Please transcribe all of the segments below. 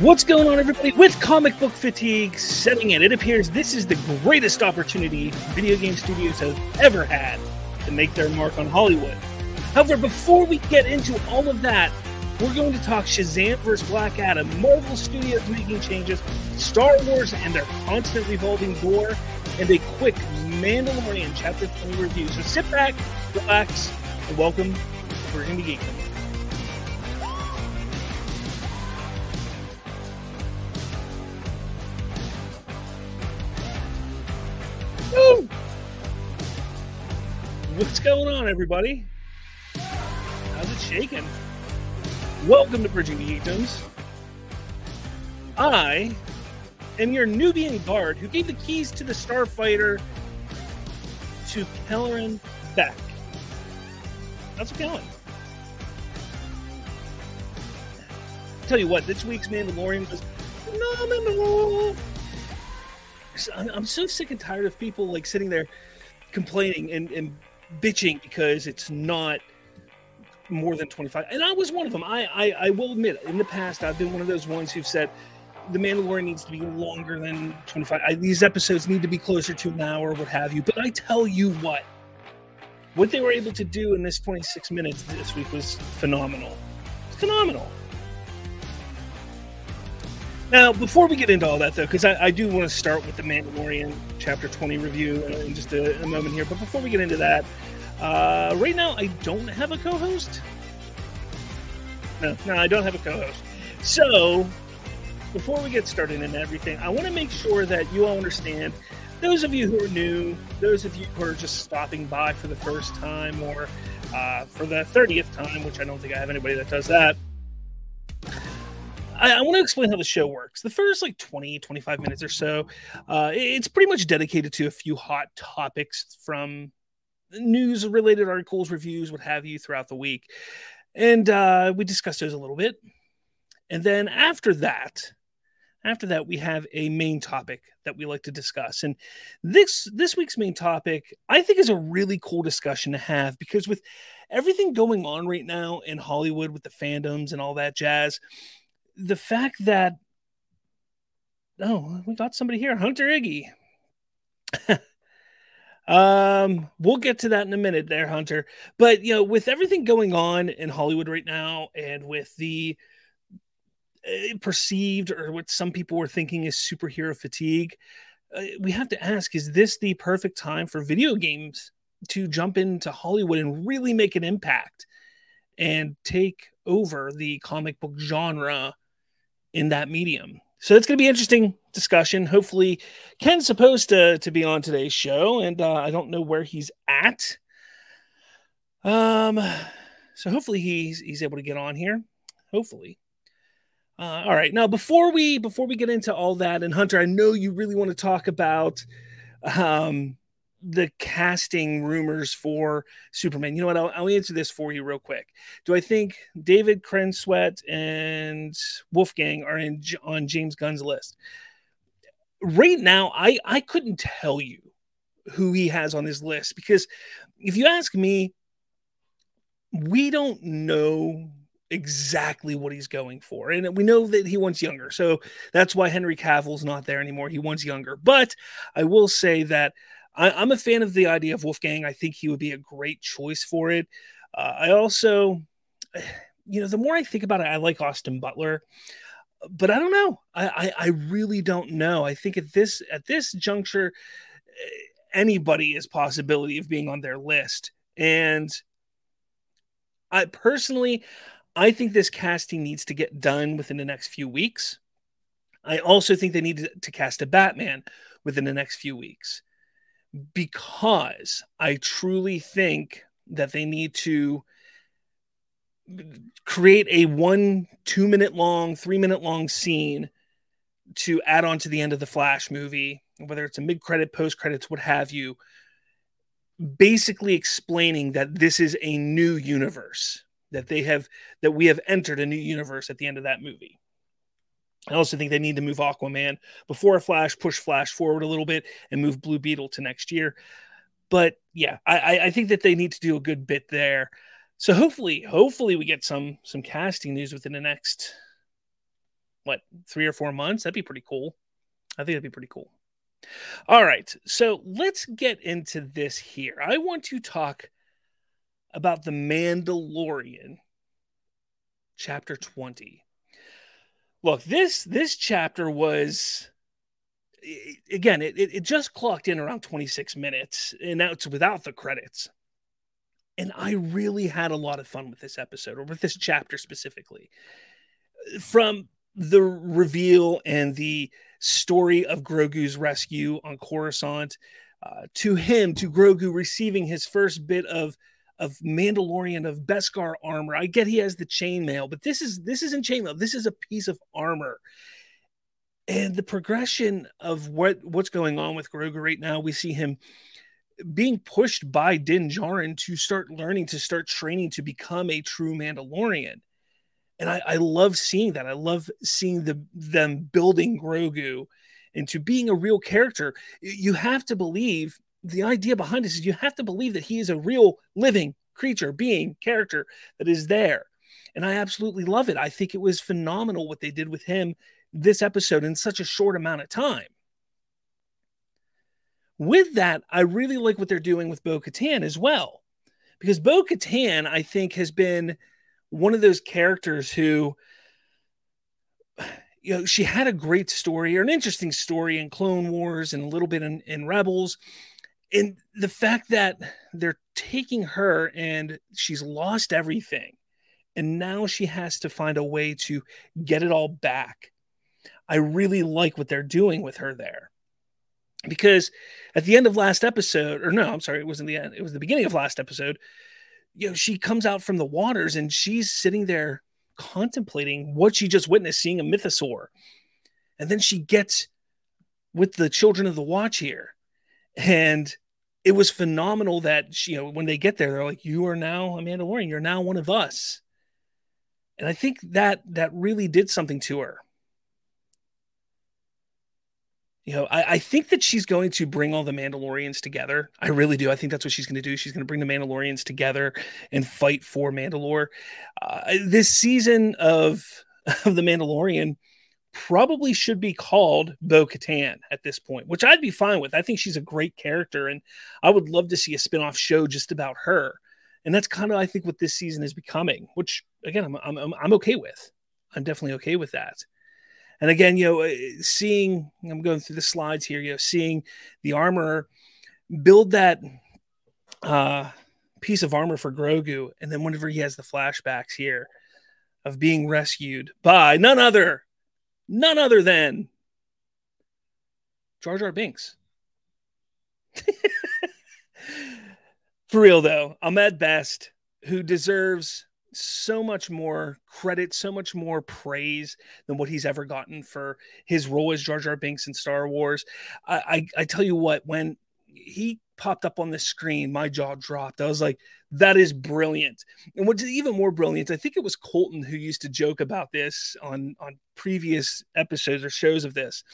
What's going on, everybody? With comic book fatigue setting in, it appears this is the greatest opportunity video game studios have ever had to make their mark on Hollywood. However, before we get into all of that, we're going to talk Shazam vs. Black Adam, Marvel Studios making changes, Star Wars and their constant revolving door, and a quick Mandalorian Chapter 20 review. So sit back, relax, and welcome to the Geek. What's going on, everybody? How's it shaking? Welcome to Bridging the Geekdoms. I am your Nubian guard who gave the keys to the Starfighter to Kelleran Beck. How's it going? Tell you what, this week's Mandalorian was phenomenal. I'm so sick and tired of people like sitting there complaining and, and bitching because it's not more than 25 and i was one of them. I, I i will admit in the past i've been one of those ones who've said the mandalorian needs to be longer than 25 I, these episodes need to be closer to an hour what have you. But i tell you what what they were able to do in this 26 minutes this week was phenomenal. Phenomenal now, before we get into all that, though, because I, I, do want to start with the Mandalorian Chapter 20 review in just a, a moment here, but before we get into that, uh, right now I don't have a co host. No, no, I don't have a co host. So, before we get started and everything, I want to make sure that you all understand those of you who are new, those of you who are just stopping by for the first time or uh, for the 30th time, which I don't think I have anybody that does that I, I want to explain how the show works. The first like 20, 25 minutes or so, uh, it's pretty much dedicated to a few hot topics from news related articles, reviews, what have you throughout the week. And uh, we discuss those a little bit. And then after that, after that we have a main topic that we like to discuss and this this week's main topic i think is a really cool discussion to have because with everything going on right now in hollywood with the fandoms and all that jazz the fact that oh, we got somebody here, Hunter Iggy. um, we'll get to that in a minute there, Hunter. But you know, with everything going on in Hollywood right now, and with the uh, perceived or what some people were thinking is superhero fatigue, uh, we have to ask: Is this the perfect time for video games to jump into Hollywood and really make an impact and take over the comic book genre? In that medium. So it's going to be interesting discussion. Hopefully, Ken's supposed to to be on today's show, and uh, I don't know where he's at. Um, so hopefully he's he's able to get on here. Hopefully. Uh, all right. Now before we before we get into all that, and Hunter, I know you really want to talk about um the casting rumors for Superman. You know what? I'll, I'll, answer this for you real quick. Do I think David Corenswet and Wolfgang are in on James Gunn's list? Right now, I I couldn't tell you who he has on his list because if you ask me, we don't know exactly what he's going for. And we know that he wants younger. So that's why Henry Cavill's not there anymore. He wants younger. But I will say that I, am a fan of the idea of Wolfgang. I think he would be a great choice for it. Uh, I also, you know, the more I think about it, I like Austin Butler, but I don't know. I, I, I really don't know. I think at this at this juncture, eh, anybody is possibility of being on their list, and I personally, I think this casting needs to get done within the next few weeks. I also think they need to, to cast a Batman within the next few weeks because I truly think that they need to create a one, two minute long, three minute long scene to add on to the end of the Flash movie, whether it's a mid credit, post credits, what have you, basically explaining that this is a new universe that they have that we have entered a new universe at the end of that movie. I also think they need to move Aquaman before Flash, push Flash forward a little bit, and move Blue Beetle to next year. But yeah, I, I think that they need to do a good bit there. So hopefully, hopefully we get some some casting news within the next what three or four months. That'd be pretty cool. I think that'd be pretty cool. All right, so let's get into this here. I want to talk about the Mandalorian, chapter twenty. Look, this this chapter was again, it, it just clocked in around 26 minutes, and that's without the credits. And I really had a lot of fun with this episode, or with this chapter specifically. From the reveal and the story of Grogu's rescue on Coruscant, uh, to him, to Grogu receiving his first bit of of Mandalorian of Beskar armor. I get he has the chainmail, but this is this isn't chainmail. This is a piece of armor and the progression of what what's going on with Grogu right now, we see him being pushed by Din Djarin to start learning, to start training to become a true Mandalorian. And I, I love seeing that. I love seeing the them building Grogu into being a real character. You have to believe the idea behind this is you have to believe that he is a real living creature, being, character that is there. And I absolutely love it. I think it was phenomenal what they did with him this episode in such a short amount of time. With that, I really like what they're doing with Bo Katan as well. Because Bo Katan, I think, has been one of those characters who, you know, she had a great story or an interesting story in Clone Wars and a little bit in, in Rebels. And the fact that they're taking her and she's lost everything. And now she has to find a way to get it all back I really like what they're doing with her there. Because at the end of last episode, or no, I'm sorry, it wasn't the end, it was the beginning of last episode. You know, she comes out from the waters and she's sitting there contemplating what she just witnessed, seeing a mythosaur. And then she gets with the children of the watch here. And it was phenomenal that she, you know, when they get there, they're like, You are now a Mandalorian, you're now one of us. And I think that that really did something to her you know, I, I, think that she's going to bring all the Mandalorians together. I really do. I think that's what she's going to do. She's going to bring the Mandalorians together and fight for Mandalore. Uh, this season of of the Mandalorian probably should be called Bo Katan at this point, which I'd be fine with. I think she's a great character, and I would love to see a spinoff show just about her. And that's kind of, I think, what this season is becoming. Which, again, I'm I'm, I'm okay with. I'm definitely okay with that. And again, you know, uh, seeing I'm going through the slides here, you know, seeing the armor build that uh, piece of armor for Grogu, and then whenever he has the flashbacks here of being rescued by none other, none other than Jar Jar Binks. for real though, Ahmed Best, who deserves so much more credit, so much more praise than what he's ever gotten for his role as Jar Jar Binks in Star Wars. I, I, I tell you what, when he popped up on the screen, my jaw dropped. I was like, that is brilliant. And what's even more brilliant, I think it was Colton who used to joke about this on on previous episodes or shows of this.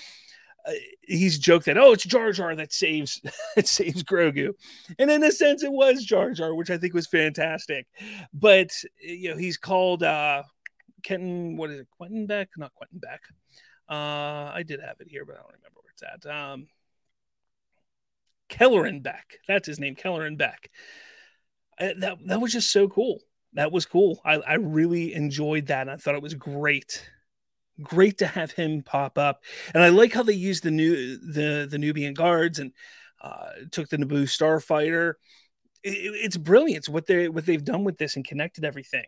Uh, he's joked that oh it's Jar Jar that saves that saves Grogu, and in a sense it was Jar Jar, which I think was fantastic. But you know he's called uh Kenton what is it Quentin Beck not Quentin Beck. Uh, I did have it here, but I don't remember where it's at. Um, Kelleran Beck, that's his name, Kelleran Beck. Uh, that that was just so cool. That was cool. I, I really enjoyed that. I thought it was great great to have him pop up. And I like how they used the new the the Nubian guards and uh, took the Naboo starfighter. It, it's brilliant what they what they've done with this and connected everything.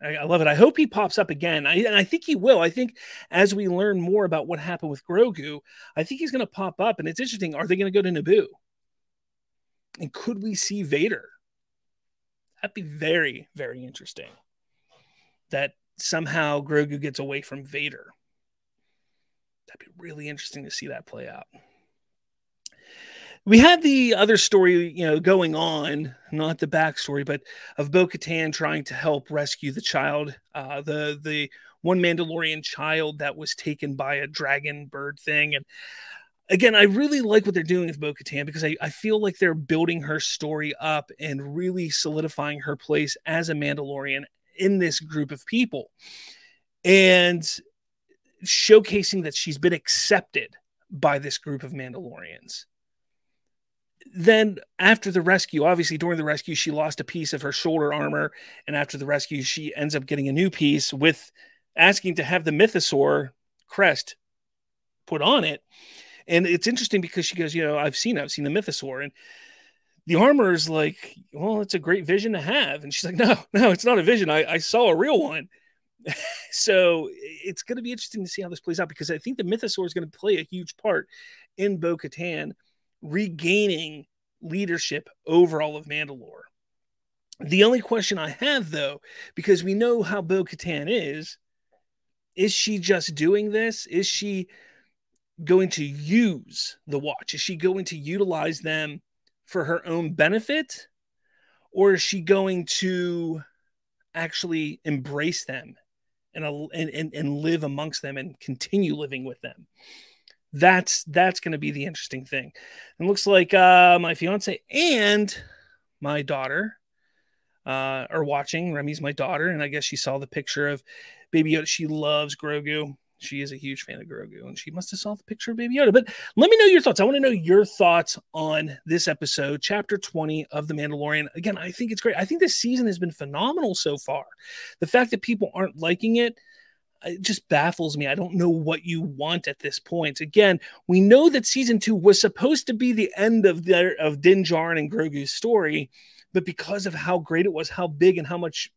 I, I love it. I hope he pops up again. I, and I think he will. I think as we learn more about what happened with Grogu, I think he's going to pop up. And it's interesting. Are they going to go to Naboo? And could we see Vader? That'd be very, very interesting. That somehow Grogu gets away from Vader. That'd be really interesting to see that play out. We had the other story, you know, going on, not the backstory, but of Bo Katan trying to help rescue the child, uh, the the one Mandalorian child that was taken by a dragon bird thing. And again, I really like what they're doing with Bo Katan because I, I feel like they're building her story up and really solidifying her place as a Mandalorian in this group of people. And showcasing that she's been accepted by this group of Mandalorians. Then, after the rescue, obviously during the rescue, she lost a piece of her shoulder armor. And after the rescue, she ends up getting a new piece with asking to have the mythosaur crest put on it. And it's interesting because she goes, You know, I've seen, I've seen the mythosaur. And the armor is like, Well, it's a great vision to have. And she's like, No, no, it's not a vision. I, I saw a real one. so it's going to be interesting to see how this plays out because I think the mythosaur is going to play a huge part in Bo Katan regaining leadership over all of Mandalore. The only question I have, though, because we know how Bo Katan is, is she just doing this? Is she going to use the watch? Is she going to utilize them for her own benefit? Or is she going to actually embrace them and, and, and, live amongst them and continue living with them? That's that's going to be the interesting thing. It looks like uh, my fiance and my daughter uh, are watching. Remy's my daughter, and I guess she saw the picture of Baby Yoda. She loves Grogu. She is a huge fan of Grogu, and she must have saw the picture of Baby Yoda. But let me know your thoughts. I want to know your thoughts on this episode, chapter 20 of The Mandalorian. Again, I think it's great. I think this season has been phenomenal so far. The fact that people aren't liking it, it just baffles me. I don't know what you want at this point. Again, we know that season two was supposed to be the end of the of Din Djarin and Grogu's story, but because of how great it was, how big and how much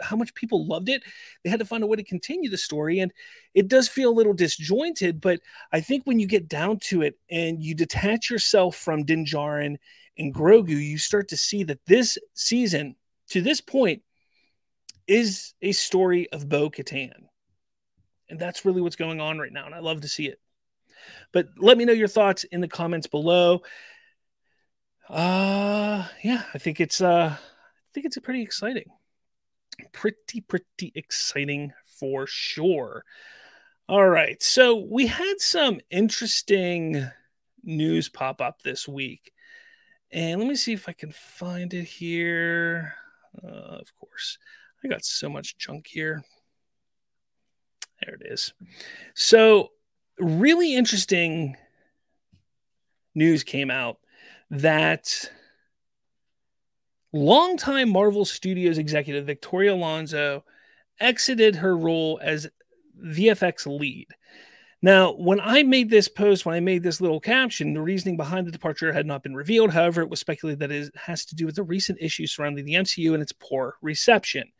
how much people loved it, they had to find a way to continue the story. And it does feel a little disjointed, but I think when you get down to it and you detach yourself from Din Djarin and Grogu, you start to see that this season, to this point, is a story of Bo Katan. And that's really what's going on right now. And I love to see it. But let me know your thoughts in the comments below. Uh yeah, I think it's uh I think it's pretty exciting pretty, pretty exciting for sure. All right. So we had some interesting news pop up this week. And let me see if I can find it here. Uh, of course, I got so much junk here. There it is. So, really interesting news came out that longtime Marvel Studios executive Victoria Alonso exited her role as VFX lead. Now, when I made this post, when I made this little caption, the reasoning behind the departure had not been revealed. However, it was speculated that it has to do with the recent issues surrounding the MCU and its poor reception.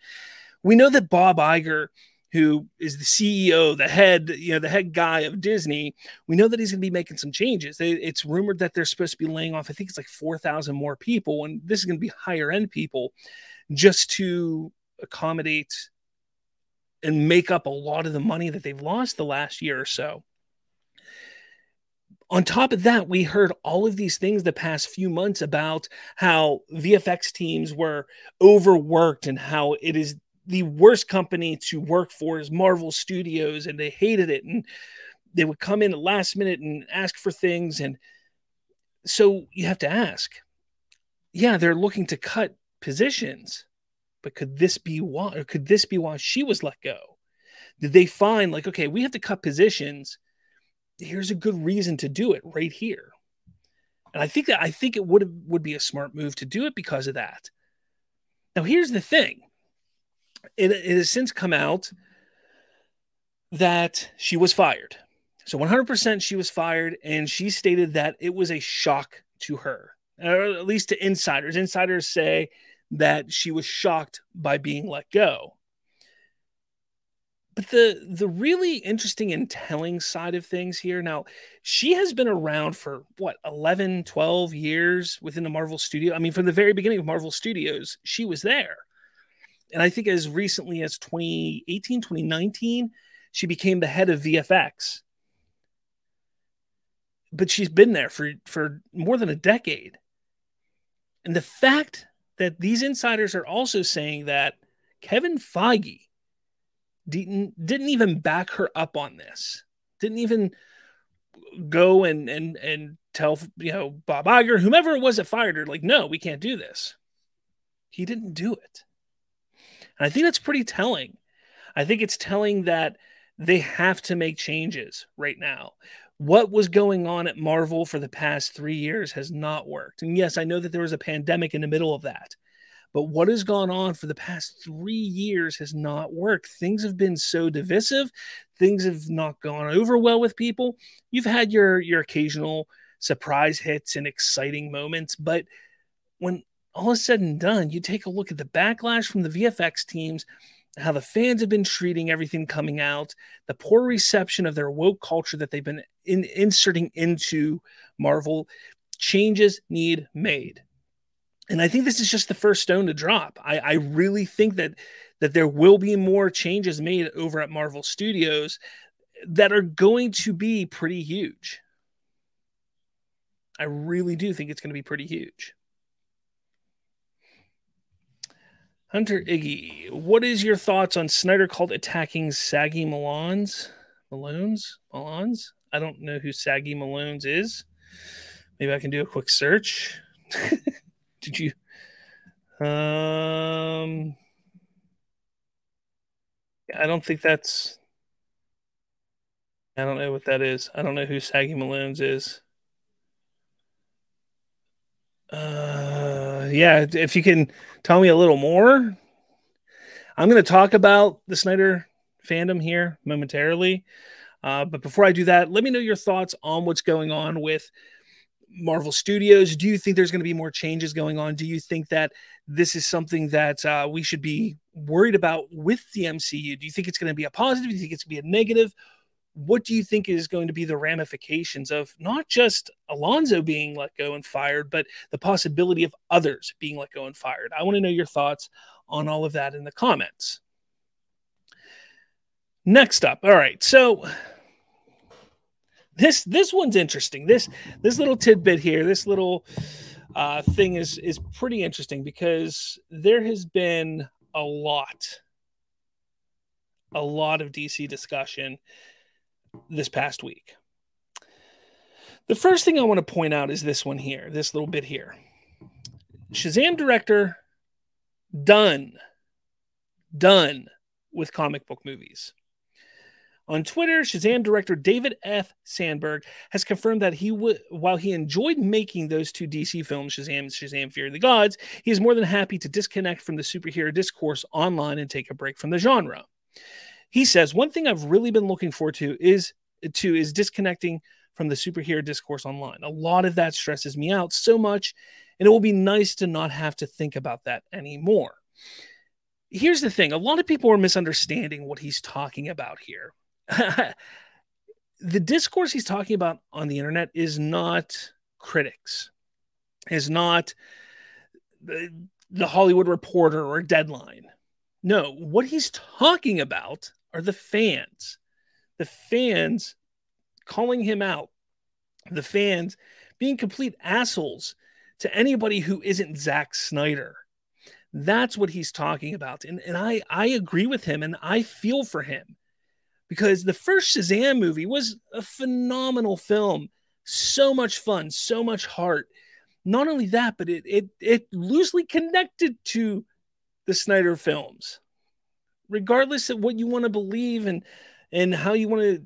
We know that Bob Iger who is the CEO, the head, you know, the head guy of Disney, we know that he's going to be making some changes. It's rumored that they're supposed to be laying off, I think it's like 4,000 more people, and this is going to be higher end people just to accommodate and make up a lot of the money that they've lost the last year or so. On top of that, we heard all of these things the past few months about how VFX teams were overworked and how it is the worst company to work for is Marvel Studios, and they hated it. And they would come in at last minute and ask for things. And so you have to ask, yeah, they're looking to cut positions, but could this be why, or could this be why she was let go? Did they find like, okay, we have to cut positions? Here's a good reason to do it right here. And I think that I think it would would be a smart move to do it because of that. Now, here's the thing it, it has since come out that she was fired. So 100% she was fired, and she stated that it was a shock to her, or at least to insiders. Insiders say that she was shocked by being let go. But the the really interesting and telling side of things here now, she has been around for what 11, 12 years within the Marvel studio. I mean, from the very beginning of Marvel Studios, she was there and I think as recently as 2018, 2019, she became the head of VFX. But she's been there for, for more than a decade. And the fact that these insiders are also saying that Kevin Feige didn't, didn't even back her up on this, didn't even go and, and, and tell, you know, Bob Iger, whomever it was that fired her, like, no, we can't do this. He didn't do it. And I think that's pretty telling. I think it's telling that they have to make changes right now. What was going on at Marvel for the past three years has not worked. And yes, I know that there was a pandemic in the middle of that, but what has gone on for the past three years has not worked. Things have been so divisive, things have not gone over well with people. You've had your your occasional surprise hits and exciting moments, but when all is said and done, you take a look at the backlash from the VFX teams how the fans have been treating everything coming out, the poor reception of their woke culture that they've been in, inserting into Marvel. Changes need made. And I think this is just the first stone to drop. I, I really think that that there will be more changes made over at Marvel Studios that are going to be pretty huge. I really do think it's going to be pretty huge. Hunter Iggy, what is your thoughts on Snyder cult attacking Saggy Malones? Malones? Malones? I don't know who Saggy Malones is. Maybe I can do a quick search. Did you? Um, I don't think that's. I don't know what that is. I don't know who Saggy Malones is. Uh, yeah, if you can tell me a little more. I'm going to talk about the Snyder fandom here momentarily. Uh, but before I do that, let me know your thoughts on what's going on with Marvel Studios. Do you think there's going to be more changes going on? Do you think that this is something that uh, we should be worried about with the MCU? Do you think it's going to be a positive? Do you think it's going to be a negative? What do you think is going to be the ramifications of not just Alonso being let go and fired, but the possibility of others being let go and fired? I want to know your thoughts on all of that in the comments. Next up, all right. So this this one's interesting. This this little tidbit here, this little uh, thing is is pretty interesting because there has been a lot, a lot of DC discussion this past week. The first thing I want to point out is this one here, this little bit here. Shazam director done, done with comic book movies. On Twitter, Shazam director David F. Sandberg has confirmed that he would, while he enjoyed making those two DC films, Shazam and Shazam Fear of the Gods, he is more than happy to disconnect from the superhero discourse online and take a break from the genre. He says one thing I've really been looking forward to is to is disconnecting from the superhero discourse online. A lot of that stresses me out so much, and it will be nice to not have to think about that anymore. Here's the thing: a lot of people are misunderstanding what he's talking about here. the discourse he's talking about on the internet is not critics, is not the, the Hollywood Reporter or Deadline. No, what he's talking about are the fans. The fans calling him out. The fans being complete assholes to anybody who isn't Zack Snyder. That's what he's talking about. And, and I, I agree with him and I feel for him because the first Shazam movie was a phenomenal film. So much fun, so much heart. Not only that, but it, it, it loosely connected to the Snyder films regardless of what you want to believe and and how you want to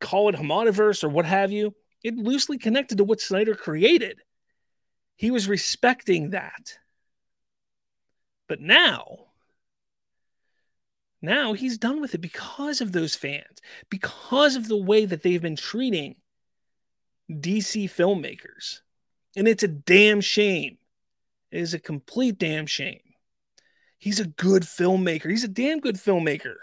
call it homodiverse or what have you, it loosely connected to what Snyder created. He was respecting that. But now, now he's done with it because of those fans, because of the way that they've been treating DC filmmakers. And it's a damn shame. It is a complete damn shame. He's a good filmmaker. He's a damn good filmmaker.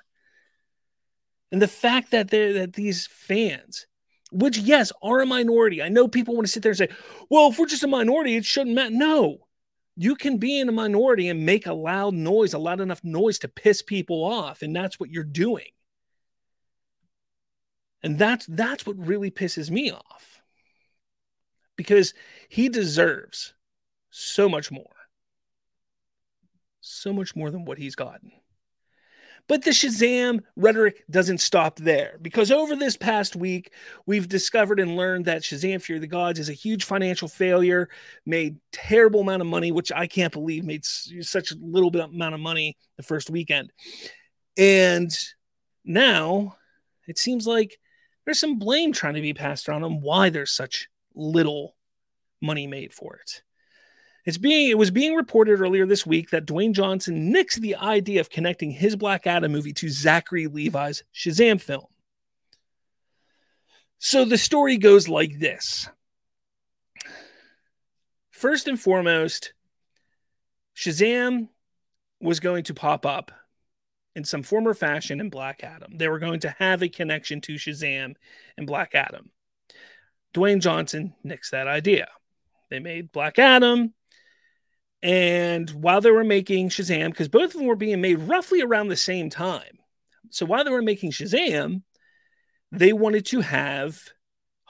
And the fact that they that these fans, which yes, are a minority. I know people want to sit there and say, "Well, if we're just a minority, it shouldn't matter." No. You can be in a minority and make a loud noise, a loud enough noise to piss people off, and that's what you're doing. And that's that's what really pisses me off. Because he deserves so much more so much more than what he's gotten. But the Shazam rhetoric doesn't stop there because over this past week, we've discovered and learned that Shazam Fear the Gods is a huge financial failure, made terrible amount of money, which I can't believe made such a little bit amount of money the first weekend. And now It seems like there's some blame trying to be passed around on why there's such little money made for it. It's being it was being reported earlier this week that Dwayne Johnson nixed the idea of connecting his Black Adam movie to Zachary Levi's Shazam film. So the story goes like this. First and foremost, Shazam was going to pop up in some form or fashion in Black Adam. They were going to have a connection to Shazam and Black Adam. Dwayne Johnson nixed that idea. They made Black Adam. And while they were making Shazam, because both of them were being made roughly around the same time. So while they were making Shazam, they wanted to have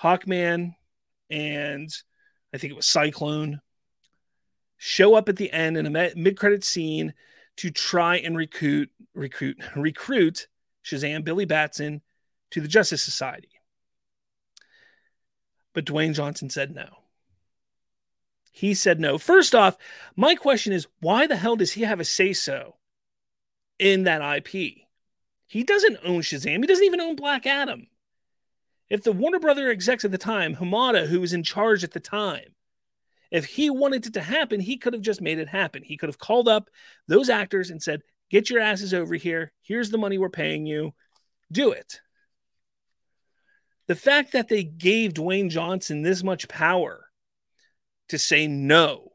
Hawkman and I think it was Cyclone show up at the end in a mid-credit scene to try and recruit recruit recruit Shazam Billy Batson to the Justice Society. But Dwayne Johnson said no. He said no. First off, my question is why the hell does he have a say so in that IP? He doesn't own Shazam. He doesn't even own Black Adam. If the Warner Brother execs at the time, Hamada, who was in charge at the time, if he wanted it to happen, he could have just made it happen. He could have called up those actors and said, Get your asses over here. Here's the money we're paying you. Do it. The fact that they gave Dwayne Johnson this much power to say no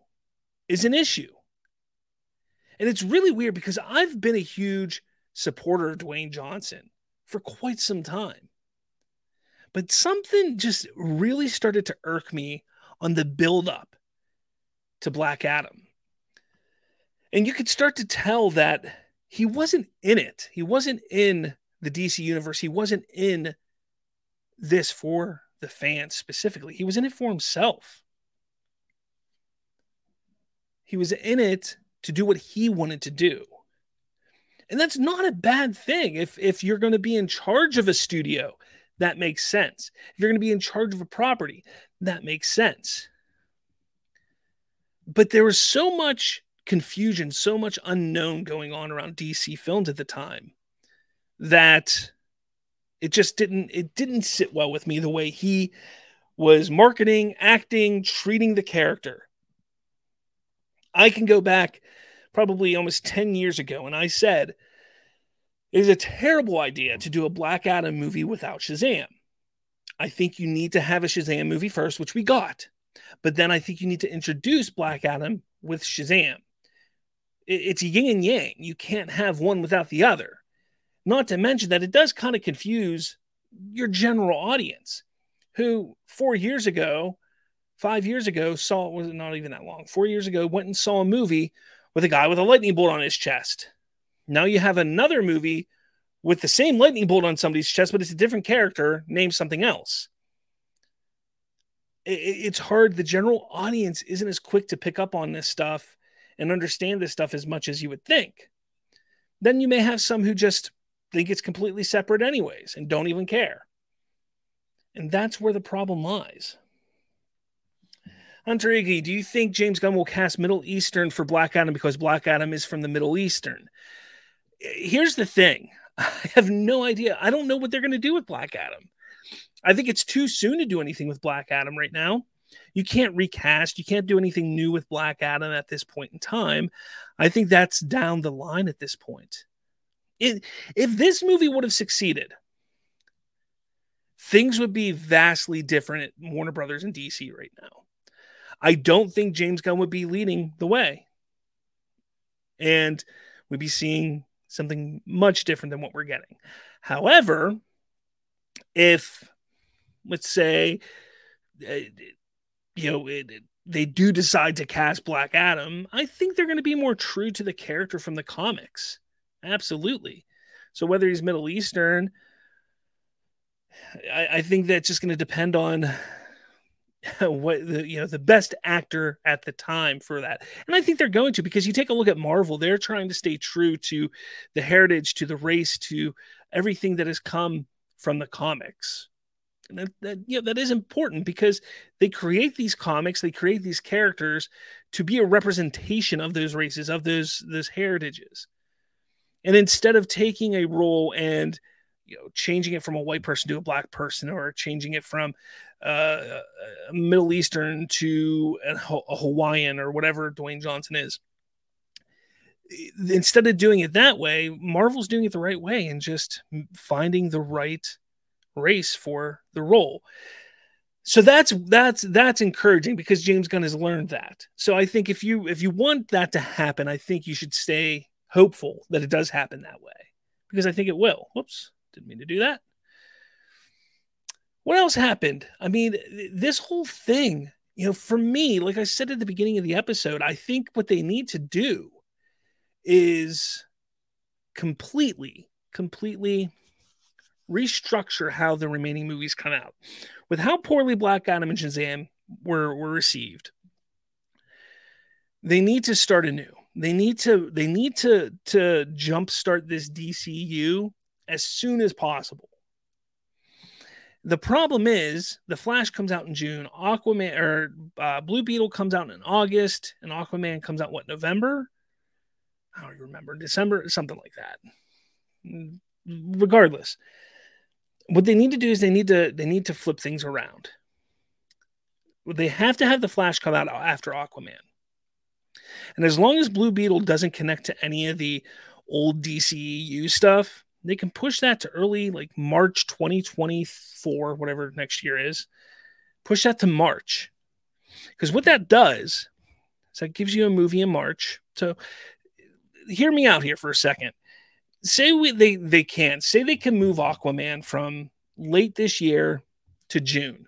is an issue. And it's really weird because I've been a huge supporter of Dwayne Johnson for quite some time. But something just really started to irk me on the build up to Black Adam. And you could start to tell that he wasn't in it. He wasn't in the DC universe. He wasn't in this for the fans specifically. He was in it for himself. He was in it to do what he wanted to do. And that's not a bad thing if if you're going to be in charge of a studio, that makes sense. If you're going to be in charge of a property, that makes sense but there was so much confusion, so much unknown going on around DC films at the time that it just didn't it didn't sit well with me the way he was marketing, acting, treating the character. I can go back probably almost 10 years ago and I said it is a terrible idea to do a Black Adam movie without Shazam. I think you need to have a Shazam movie first, which we got. But then I think you need to introduce Black Adam with Shazam. It's yin and yang. You can't have one without the other. Not to mention that it does kind of confuse your general audience who four years ago, five years ago, saw was not even that long, four years ago, went and saw a movie with a guy with a lightning bolt on his chest. Now you have another movie with the same lightning bolt on somebody's chest, but it's a different character named something else it's hard. The general audience isn't as quick to pick up on this stuff and understand this stuff as much as you would think. Then you may have some who just think it's completely separate, anyways, and don't even care. And that's where the problem lies. Hunter do you think James Gunn will cast Middle Eastern for Black Adam because Black Adam is from the Middle Eastern? Here's the thing I have no idea. I don't know what they're going to do with Black Adam. I think it's too soon to do anything with Black Adam right now. You can't recast, you can't do anything new with Black Adam at this point in time. I think that's down the line at this point. It, if this movie would have succeeded, things would be vastly different at Warner Brothers and DC right now. I don't think James Gunn would be leading the way. And we'd be seeing something much different than what we're getting. However, if let's say, uh, you know, it, they do decide to cast Black Adam, I think they're going to be more true to the character from the comics. Absolutely. So whether he's Middle Eastern, I, I think that's just going to depend on what the you know the best actor at the time for that and i think they're going to because you take a look at marvel they're trying to stay true to the heritage to the race to everything that has come from the comics and that, that you know, that is important because they create these comics, they create these characters to be a representation of those races, of those those heritages. And instead of taking a role and you know changing it from a white person to a black person or changing it from uh, middle eastern to a, a hawaiian or whatever dwayne johnson is. Instead of doing it that way marvel's doing it the right way and just finding the right race for the role. So that's that's that's encouraging because james gunn has learned that. So i think if you if you want that to happen i think you should stay hopeful that it does happen that way because i think it will. Whoops didn't mean to do that. What else happened? I mean, this whole thing, you know, for me, like I said at the beginning of the episode, I think what they need to do is completely, completely restructure how the remaining movies come out. With how poorly Black Adam and Shazam were, were received, they need to start anew. They need to they need to to jumpstart this DCU as soon as possible. The problem is the Flash comes out in June, Aquaman or uh, Blue Beetle comes out in August, and Aquaman comes out what November? I don't remember December, something like that. Regardless, what they need to do is they need to they need to flip things around. They have to have the Flash come out after Aquaman, and as long as Blue Beetle doesn't connect to any of the old DCEU stuff, they can push that to early like March 2024, whatever next year is. Push that to March. Because what that does is that gives you a movie in March. So hear me out here for a second. Say we they they can say they can move Aquaman from late this year to June.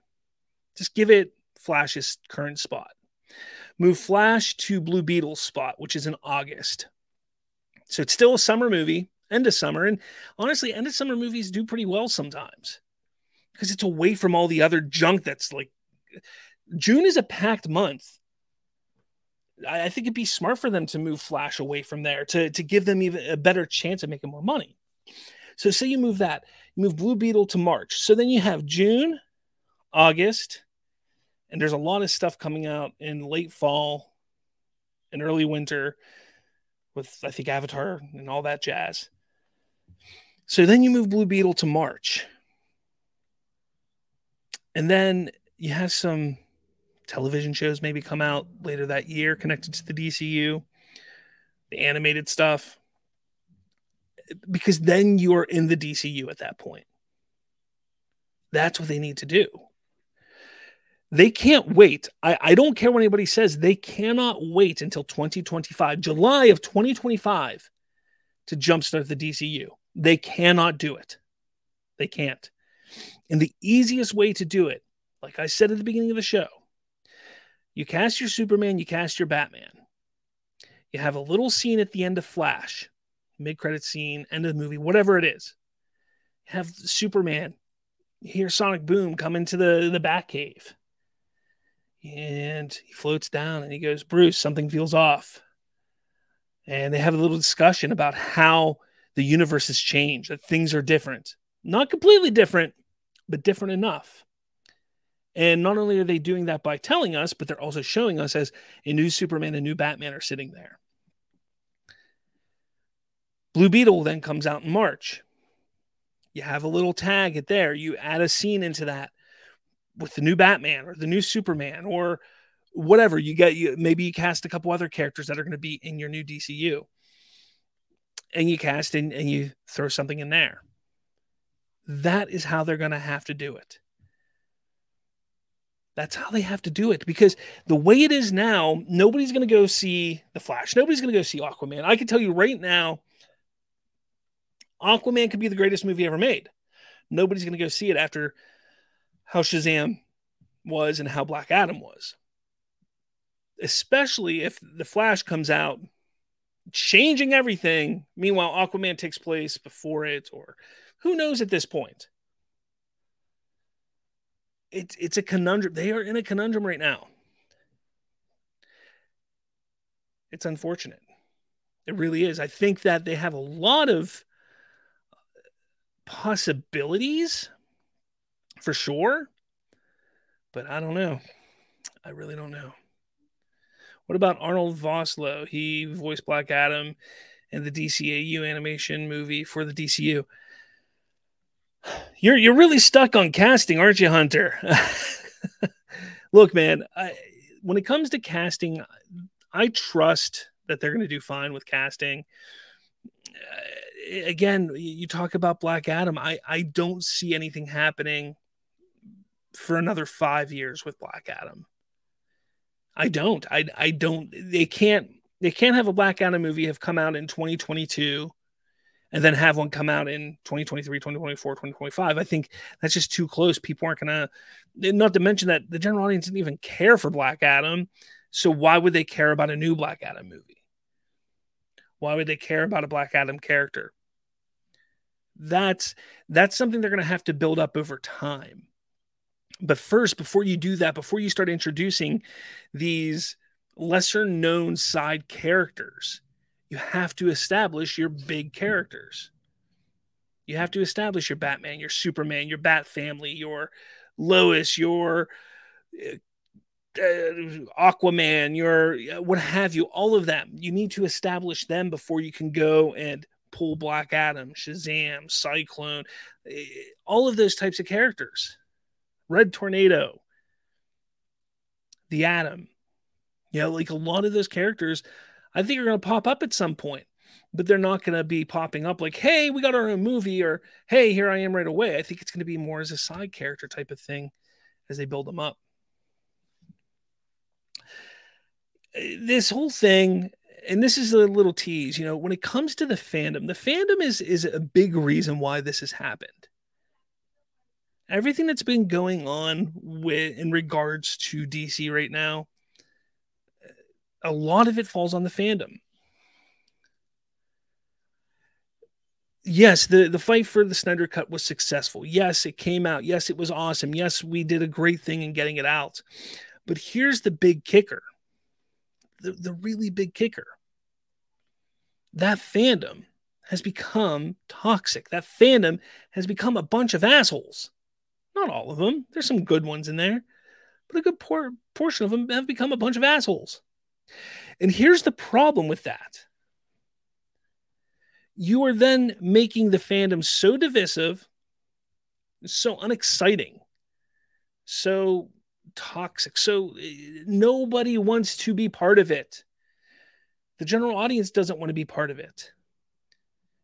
Just give it Flash's current spot. Move Flash to Blue Beetle's spot, which is in August. So it's still a summer movie end of summer. And honestly, end of summer movies do pretty well sometimes because it's away from all the other junk that's like June is a packed month. I, I think it'd be smart for them to move Flash away from there to, to give them even a better chance of making more money. So say you move that, you move Blue Beetle to March. So then you have June, August, and there's a lot of stuff coming out in late fall and early winter with I think Avatar and all that jazz. So then you move Blue Beetle to March. And then you have some television shows maybe come out later that year connected to the DCU, the animated stuff. Because then you are in the DCU at that point. That's what they need to do. They can't wait. I, I don't care what anybody says. They cannot wait until 2025, July of 2025, to jumpstart the DCU. They cannot do it. They can't. And the easiest way to do it, like I said at the beginning of the show, you cast your Superman, you cast your Batman. You have a little scene at the end of Flash, mid credit scene, end of the movie, whatever it is. You have Superman, you hear Sonic Boom come into the, the Batcave. And he floats down and he goes, Bruce, something feels off. And they have a little discussion about how the universe has changed, that things are different. Not completely different, but different enough. And not only are they doing that by telling us, but they're also showing us as a new Superman and new Batman are sitting there. Blue Beetle then comes out in March. You have a little tag at there. You add a scene into that with the new Batman or the new Superman or whatever. You get you maybe you cast a couple other characters that are going to be in your new DCU and you cast and, and you throw something in there. That is how they're going to have to do it. That's how they have to do it because the way it is now, nobody's going to go see The Flash. Nobody's going to go see Aquaman. I can tell you right now, Aquaman could be the greatest movie ever made. Nobody's going to go see it after how Shazam was and how Black Adam was. Especially if The Flash comes out changing everything. Meanwhile, Aquaman takes place before it, or who knows at this point. It's it's a conundrum. They are in a conundrum right now. It's unfortunate. It really is. I think that they have a lot of possibilities for sure, but I don't know. I really don't know. What about Arnold Vosloo? He voiced Black Adam in the DCAU animation movie for the DCU. You're you're really stuck on casting, aren't you, Hunter? Look, man, I, when it comes to casting, I trust that they're going to do fine with casting. Uh, again, you talk about Black Adam. I I don't see anything happening for another five years with Black Adam. I don't. I I don't. They can't. They can't have a Black Adam movie have come out in 2022 and then have one come out in 2023, 2024, 2025. I think that's just too close. People aren't to, not to mention that the general audience didn't even care for Black Adam. So why would they care about a new Black Adam movie? Why would they care about a Black Adam character? That's that's something they're to have to build up over time. But first, before you do that, before you start introducing these lesser known side characters, you have to establish your big characters. You have to establish your Batman, your Superman, your Bat family, your Lois, your uh, Aquaman, your uh, what have you, all of them. You need to establish them before you can go and pull Black Adam, Shazam, Cyclone, eh, all of those types of characters. Red Tornado, the Atom. You know, like a lot of those characters I think are going to pop up at some point, but they're not going to be popping up like, hey, we got our own movie or hey, here I am right away. I think it's going to be more as a side character type of thing as they build them up. This whole thing, and this is a little tease, you know, when it comes to the fandom, the fandom is is a big reason why this has happened everything that's been going on with in regards to DC right now a lot of it falls on the fandom. Yes, the, the fight for the Snyder Cut was successful. Yes, it came out. Yes, it was awesome. Yes, we did a great thing in getting it out. But here's the big kicker the, the really big kicker that fandom has become toxic. That fandom has become a bunch of assholes. Not all of them, there's some good ones in there, but a good por- portion of them have become a bunch of assholes. And here's the problem with that you are then making the fandom so divisive, so unexciting, so toxic, so eh, nobody wants to be part of it. The general audience doesn't want to be part of it.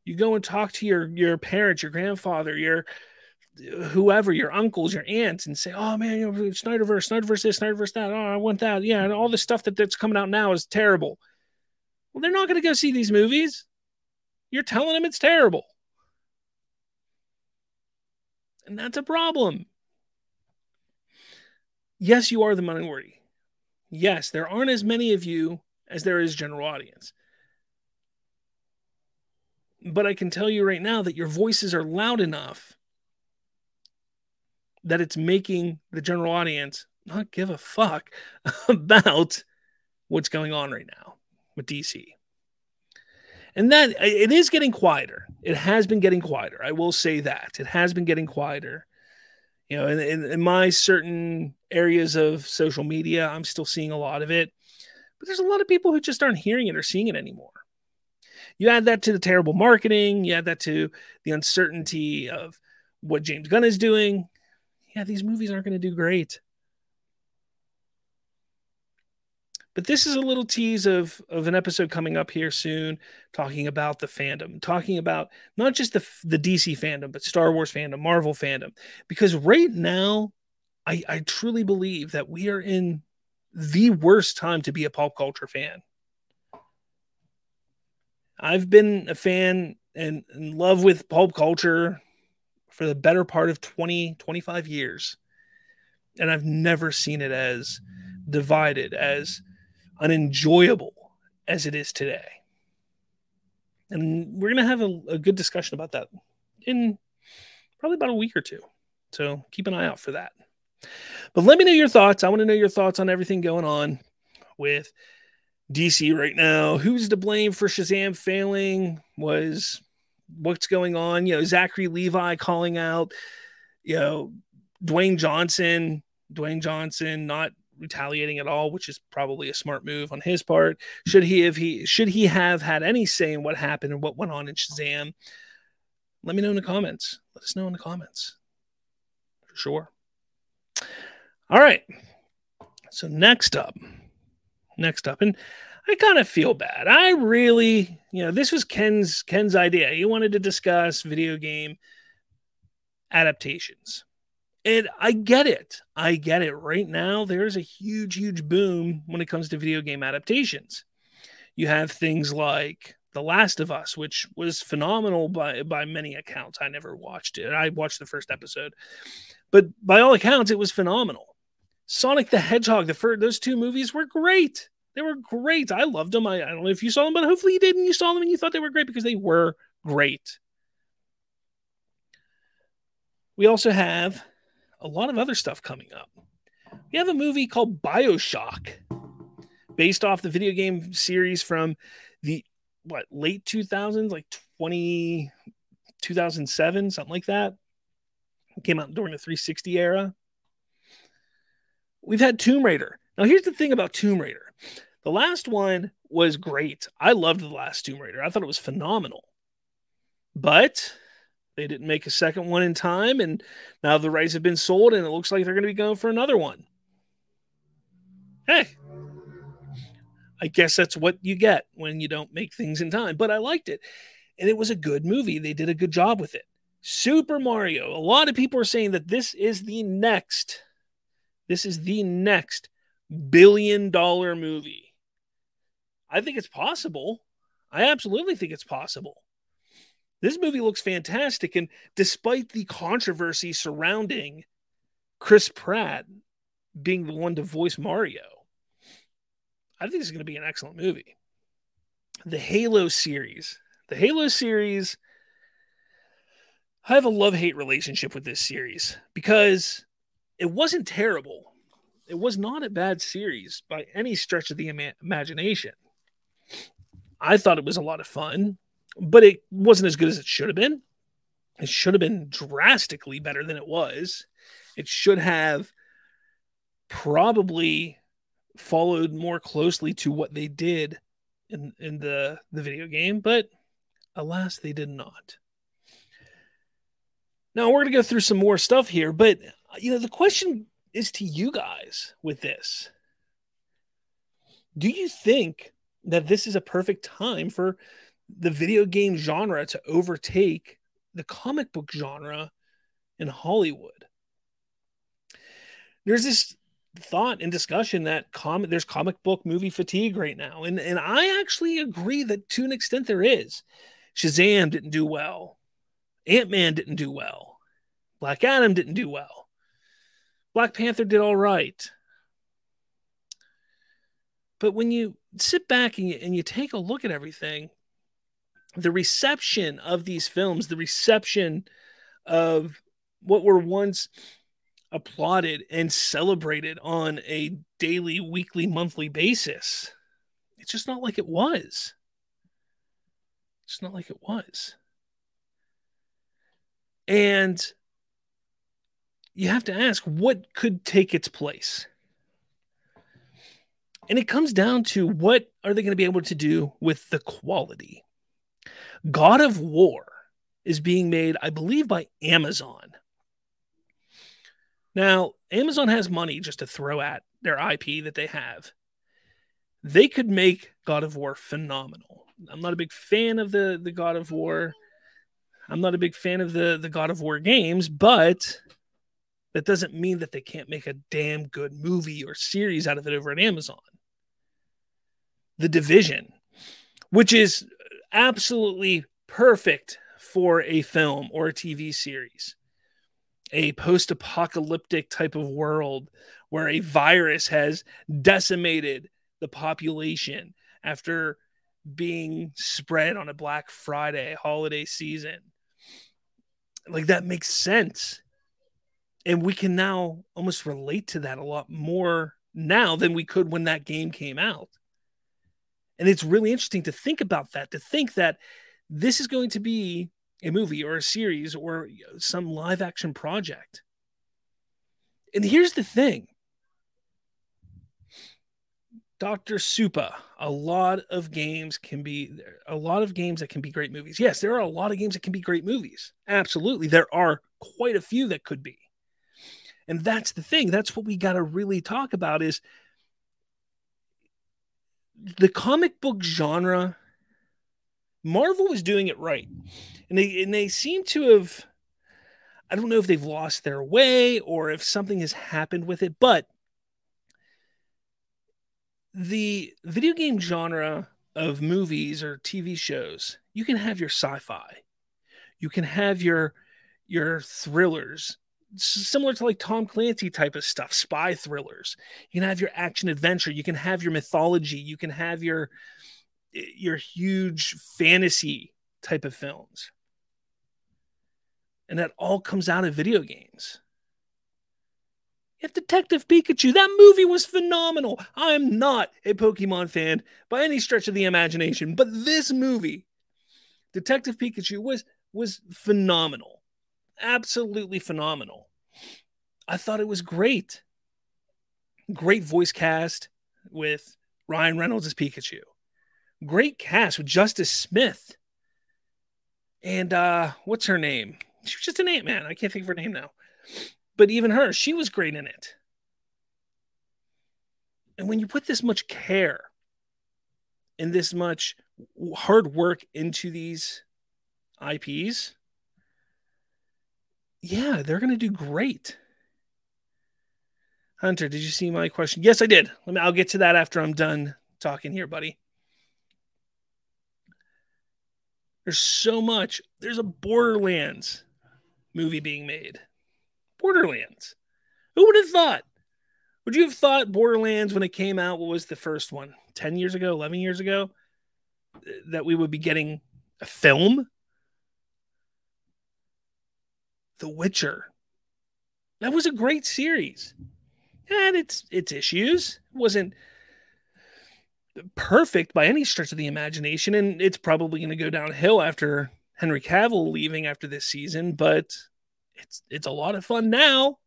You go and talk to your your parents, your grandfather, your whoever, your uncles, your aunts, and say, "Oh man, you know, Snyderverse, Snyderverse this, Snyderverse that. Oh, I want that. Yeah, and all the stuff that, that's coming out now is terrible." Well, they're not going to go see these movies. You're telling them it's terrible, and that's a problem. Yes, you are the minority. Yes, there aren't as many of you as there is general audience. But I can tell you right now that your voices are loud enough that it's making the general audience not give a fuck about what's going on right now with DC. And that it is getting quieter. It has been getting quieter. I will say that it has been getting quieter. You know, in, in, in my certain areas of social media, I'm still seeing a lot of it, but there's a lot of people who just aren't hearing it or seeing it anymore. You add that to the terrible marketing, you add that to the uncertainty of what James Gunn is doing, yeah, these movies aren't going to do great. But this is a little tease of, of an episode coming up here soon, talking about the fandom, talking about not just the, the DC fandom, but Star Wars fandom, Marvel fandom. Because right now, I, I truly believe that we are in the worst time to be a pop culture fan. I've been a fan and in love with pulp culture for the better part of 20, 25 years. And I've never seen it as divided, as unenjoyable as it is today. And we're going to have a, a, good discussion about that in probably about a week or two. So keep an eye out for that. But let me know your thoughts. I want to know your thoughts on everything going on with DC right now. Who's to blame for Shazam failing? Was what's going on. You know, Zachary Levi calling out, you know, Dwayne Johnson, Dwayne Johnson not retaliating at all, which is probably a smart move on his part. Should he have he should he have had any say in what happened and what went on in Shazam? let me know in the comments. Let us know in the comments. For sure. All right. So next up, next up, and I kind of feel bad. I really, you know, this was Ken's Ken's idea. He wanted to discuss video game adaptations. And I get it. I get it. Right now, there's a huge, huge boom when it comes to video game adaptations. You have things like The Last of Us, which was phenomenal by by many accounts. I never watched it. I watched the first episode, but by all accounts, it was phenomenal. Sonic the Hedgehog, the first, those two movies were great. They were great. I loved them. I, I don't know if you saw them, but hopefully you did and you saw them and you thought they were great because they were great. We also have a lot of other stuff coming up. We have a movie called Bioshock, based off the video game series from the what late 2000s, like 20 2007, something like that. It came out during the 360 era. We've had Tomb Raider. Now, here's the thing about Tomb Raider the last one was great. I loved the last Tomb Raider, I thought it was phenomenal. But they didn't make a second one in time, and now the rights have been sold, and it looks like they're going to be going for another one. Hey, I guess that's what you get when you don't make things in time. But I liked it, and it was a good movie. They did a good job with it. Super Mario. A lot of people are saying that this is the next. This is the next billion dollar movie. I think it's possible. I absolutely think it's possible. This movie looks fantastic. And despite the controversy surrounding Chris Pratt being the one to voice Mario, I think it's going to be an excellent movie. The Halo series. The Halo series. I have a love hate relationship with this series because it wasn't terrible. It was not a bad series by any stretch of the ima- imagination. I thought it was a lot of fun, but it wasn't as good as it should have been. It should have been drastically better than it was. It should have probably followed more closely to what they did in in the the video game, but alas, they did not. Now we're going to go through some more stuff here, but you know the question is to you guys with this. Do you think that this is a perfect time for the video game genre to overtake the comic book genre in Hollywood. There's this thought and discussion that there's comic book movie fatigue right now. And and I actually agree that to an extent there is. Shazam didn't do well. Ant-Man didn't do well. Black Adam didn't do well. Black Panther did all right. But when you sit back and you, and you take a look at everything, the reception of these films, the reception of what were once applauded and celebrated on a daily, weekly, monthly basis, it's just not like it was. It's not like it was. And you have to ask what could take its place? And it comes down to what are they going to be able to do with the quality? God of War is being made, I believe, by Amazon. Now, Amazon has money just to throw at their IP that they have. They could make God of War phenomenal. I'm not a big fan of the, the God of War. I'm not a big fan of the, the God of War games, but that doesn't mean that they can't make a damn good movie or series out of it over at Amazon. The Division, which is absolutely perfect for a film or a TV series. A post apocalyptic type of world where a virus has decimated the population after being spread on a Black Friday holiday season. Like that makes sense. And we can now almost relate to that a lot more now than we could when that game came out. And it's really interesting to think about that, to think that this is going to be a movie or a series or some live action project. And here's the thing Dr. Supa, a lot of games can be a lot of games that can be great movies. Yes, there are a lot of games that can be great movies. Absolutely. There are quite a few that could be. And that's the thing. That's what we got to really talk about is the comic book genre Marvel was doing it right. And they and they seem to have I don't know if they've lost their way or if something has happened with it, but the video game genre of movies or TV shows, you can have your sci-fi. You can have your your thrillers similar to like Tom Clancy type of stuff, spy thrillers. You can have your action adventure, you can have your mythology, you can have your eh, your huge fantasy type of films. And that all comes out of video games. If Detective Pikachu, that movie was phenomenal. I'm not a Pokemon fan by any stretch of the imagination, but this movie, Detective Pikachu, was was phenomenal. Absolutely phenomenal. I thought it was great. Great voice cast with Ryan Reynolds as Pikachu. Great cast with Justice Smith. And uh what's her name? She was just an Ant Man. I can't think of her name now. But even her, she was great in it. And when you put this much care and this much hard work into these IPs, yeah, they're going to do great. Hunter, did you see my question? Yes, I did. Let me I'll get to that after I'm done talking here, buddy. There's so much. There's a Borderlands movie being made. Borderlands. Who would have thought? Would you have thought Borderlands when it came out? What was the first one? 10 years ago, 11 years ago? That we would be getting a film? The Witcher. That was a great series. And its its issues. Wasn't perfect by any stretch of the imagination, and it's probably going to go downhill after Henry Cavill leaving after this season, but it's it's a lot of fun now.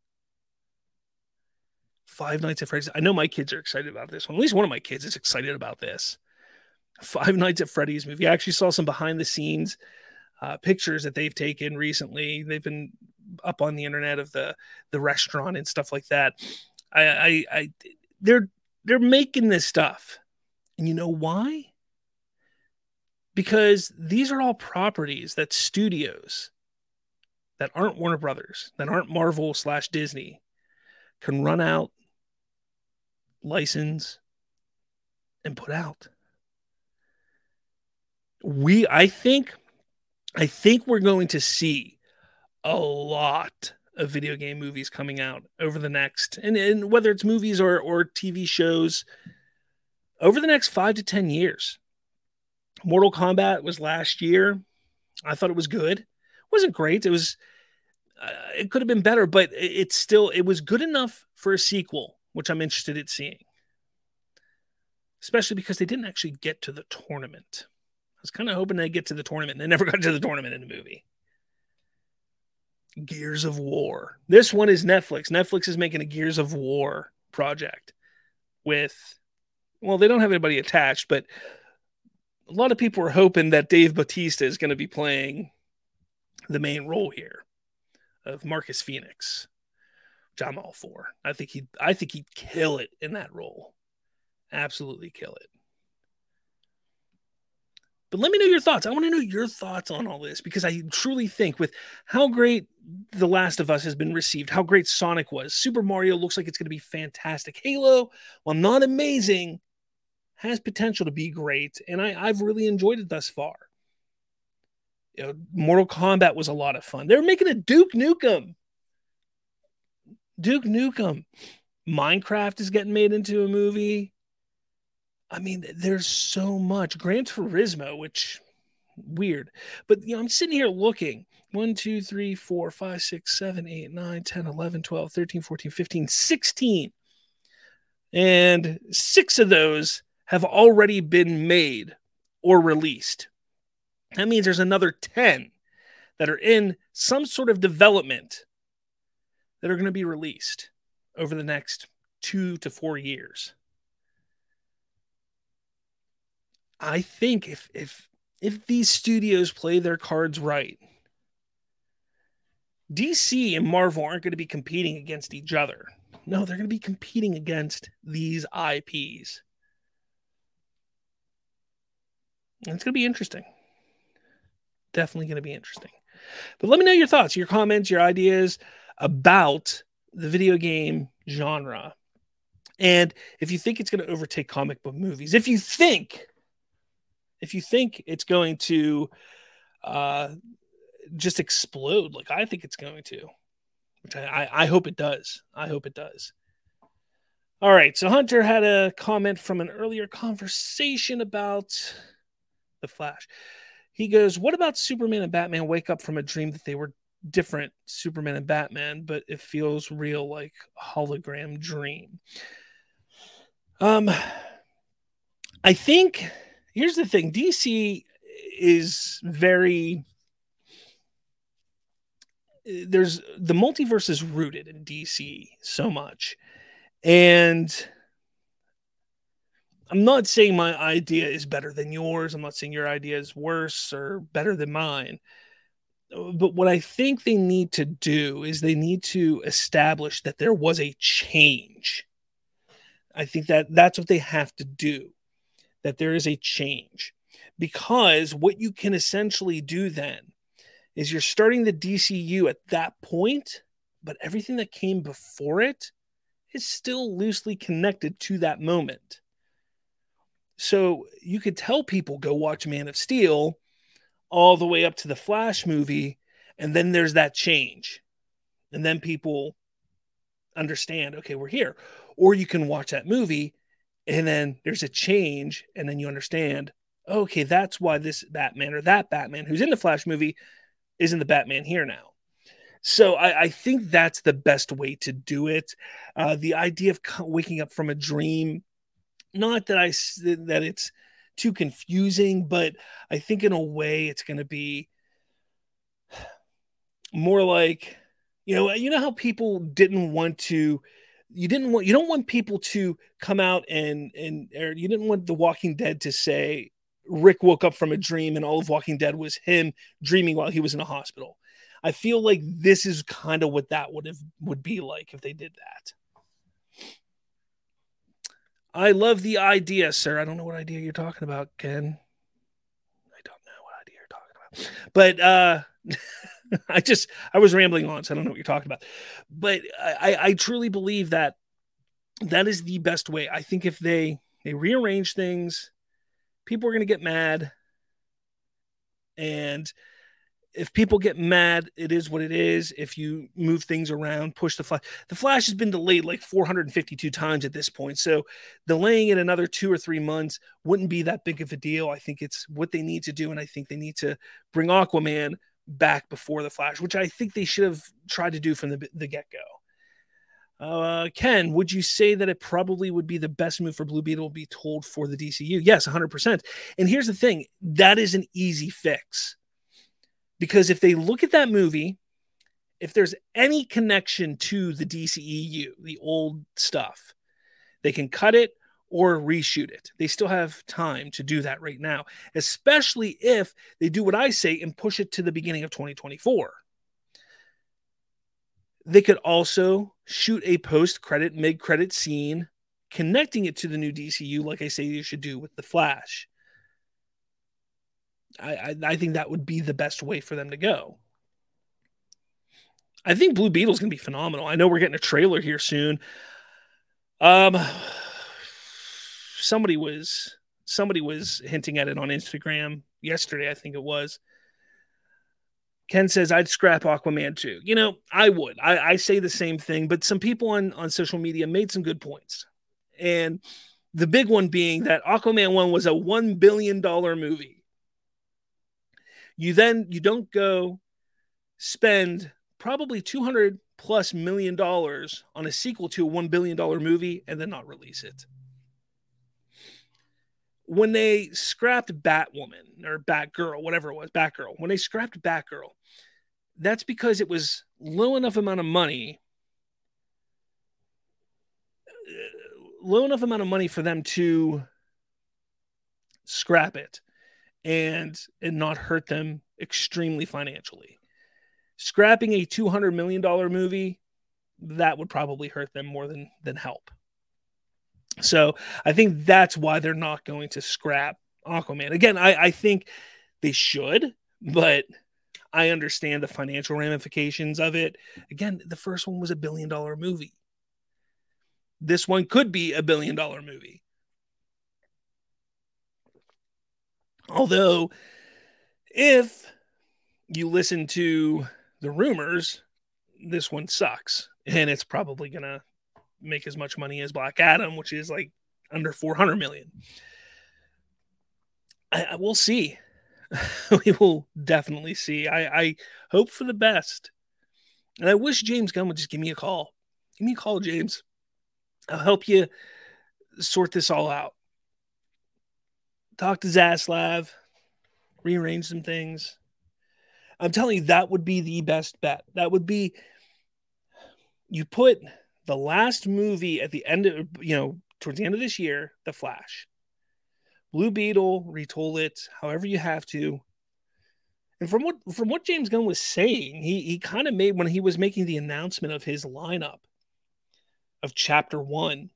Five Nights at Freddy's. I know my kids are excited about this one. At least one of my kids is excited about this. Five Nights at Freddy's movie. I actually saw some behind the scenes uh, pictures that they've taken recently. They've been up on the internet of the the restaurant and stuff like that. I, I, I they're they're making this stuff, and you know why? Because these are all properties that studios that aren't Warner Brothers, that aren't Marvel slash Disney, can run out, license, and put out. We, I think, I think we're going to see a lot of video game movies coming out over the next, and, and whether it's movies or or TV shows, over the next five to ten years. Mortal Kombat was last year. I thought it was good It wasn't great. It was uh, it could have been better, but it's still it was good enough for a sequel, which I'm interested in seeing. Especially because they didn't actually get to the tournament. I was kind of hoping they get to the tournament, and they never got to the tournament in the movie. Gears of War. This one is Netflix. Netflix is making a Gears of War project with, well, they don't have anybody attached, but a lot of people are hoping that Dave Bautista is going to be playing the main role here of Marcus Phoenix, which I'm all for. I think he I think he'd kill it in that role. Absolutely kill it. But let me know your thoughts. I want to know your thoughts on all this because I truly think with how great The Last of Us has been received, how great Sonic was, Super Mario looks like it's going to be fantastic. Halo, while not amazing, has potential to be great. And I, I've really enjoyed it thus far. You know, Mortal Kombat was a lot of fun. They're making a Duke Nukem. Duke Nukem. Minecraft is getting made into a movie. I mean, there's so much. Gran Turismo, which weird. But you know, I'm sitting here looking. 1, 2, 3, 4, 5, 6, 7, 8, 9, 10, 11, 12, 13, 14, 15, 16. And six of those have already been made or released. That means there's another 10 that are in some sort of development that are going to be released over the next two to four years. I think if if if these studios play their cards right, DC and Marvel aren't going to be competing against each other. No, they're going to be competing against these IPs. And it's going to be interesting. Definitely going to be interesting. But let me know your thoughts, your comments, your ideas about the video game genre. And if you think it's going to overtake comic book movies, if you think, if you think it's going to uh, just explode, like I think it's going to, which I, I, hope it does. I hope it does. All right. So Hunter had a comment from an earlier conversation about the Flash. He goes, What about Superman and Batman wake up from a dream that they were different Superman and Batman, but it feels real like hologram dream? Um, I think here's the thing DC is very there's the multiverse is rooted in DC so much. And I'm not saying my idea is better than yours. I'm not saying your idea is worse or better than mine. But what I think they need to do is they need to establish that there was a change. I think that that's what they have to do, that there is a change. Because what you can essentially do then is you're starting the DCU at that point, but everything that came before it is still loosely connected to that moment. So you could tell people go watch Man of Steel all the way up to the Flash movie, and then there's that change. And then people understand, okay, we're here. Or you can watch that movie and then there's a change, and then you understand, okay, that's why this Batman or that Batman who's in the Flash movie isn't the Batman here now. So I, I, think that's the best way to do it. Uh, the idea of waking up from a dream not that I that it's too confusing, but I think in a way it's going to be more like you know you know how people didn't want to you didn't want you don't want people to come out and and or you didn't want the walking dead to say rick woke up from a dream and all of walking dead was him dreaming while he was in a hospital i feel like this is kind of what that would have would be like if they did that I love the idea, sir. I don't know what idea you're talking about, Ken. I don't know what idea you're talking about. But uh I just I was rambling on, so I don't know what you're talking about. But I, I truly believe that that is the best way. I think if they they rearrange things, people are gonna get mad. And if people get mad, it is what it is. If you move things around, push the flash. The flash has been delayed like 452 times at this point. So delaying it another two or three months wouldn't be that big of a deal. I think it's what they need to do. And I think they need to bring Aquaman back before the flash, which I think they should have tried to do from the, the get go. Uh, Ken, would you say that it probably would be the best move for Blue Beetle to be told for the DCU? Yes, 100%. And here's the thing that is an easy fix because if they look at that movie, if there's any connection to the DCEU, the old stuff, they can cut it or reshoot it. They still have time to do that right now, especially if they do what I say and push it to the beginning of 2024. They could also shoot a post credit, mid credit scene connecting it to the new DCU, like I say you should do with The Flash. I, I, I think that would be the best way for them to go. I think Blue Beetle's gonna be phenomenal. I know we're getting a trailer here soon. Um, somebody was somebody was hinting at it on Instagram yesterday. I think it was. Ken says I'd scrap Aquaman too. You know, I would. I, I say the same thing, but some people on on social media made some good points, and the big one being that Aquaman one was a one billion dollar movie you then you don't go spend probably 200 plus million dollars on a sequel to a 1 billion dollar movie and then not release it when they scrapped batwoman or batgirl whatever it was batgirl when they scrapped batgirl that's because it was low enough amount of money uh, low enough amount of money for them to scrap it and and not hurt them extremely financially. Scrapping a 200 million dollar movie that would probably hurt them more than than help. So, I think that's why they're not going to scrap Aquaman. Again, I I think they should, but I understand the financial ramifications of it. Again, the first one was a billion dollar movie. This one could be a billion dollar movie. Although, if you listen to the rumors, this one sucks. And it's probably going to make as much money as Black Adam, which is like under 400 million. I, I we'll see. we will definitely see. I, I hope for the best. And I wish James Gunn would just give me a call. Give me a call, James. I'll help you sort this all out. Talk to Zaslav, rearrange some things. I'm telling you, that would be the best bet. That would be you put the last movie at the end of, you know, towards the end of this year, The Flash. Blue Beetle, retool it however you have to. And from what from what James Gunn was saying, he he kind of made when he was making the announcement of his lineup of chapter one,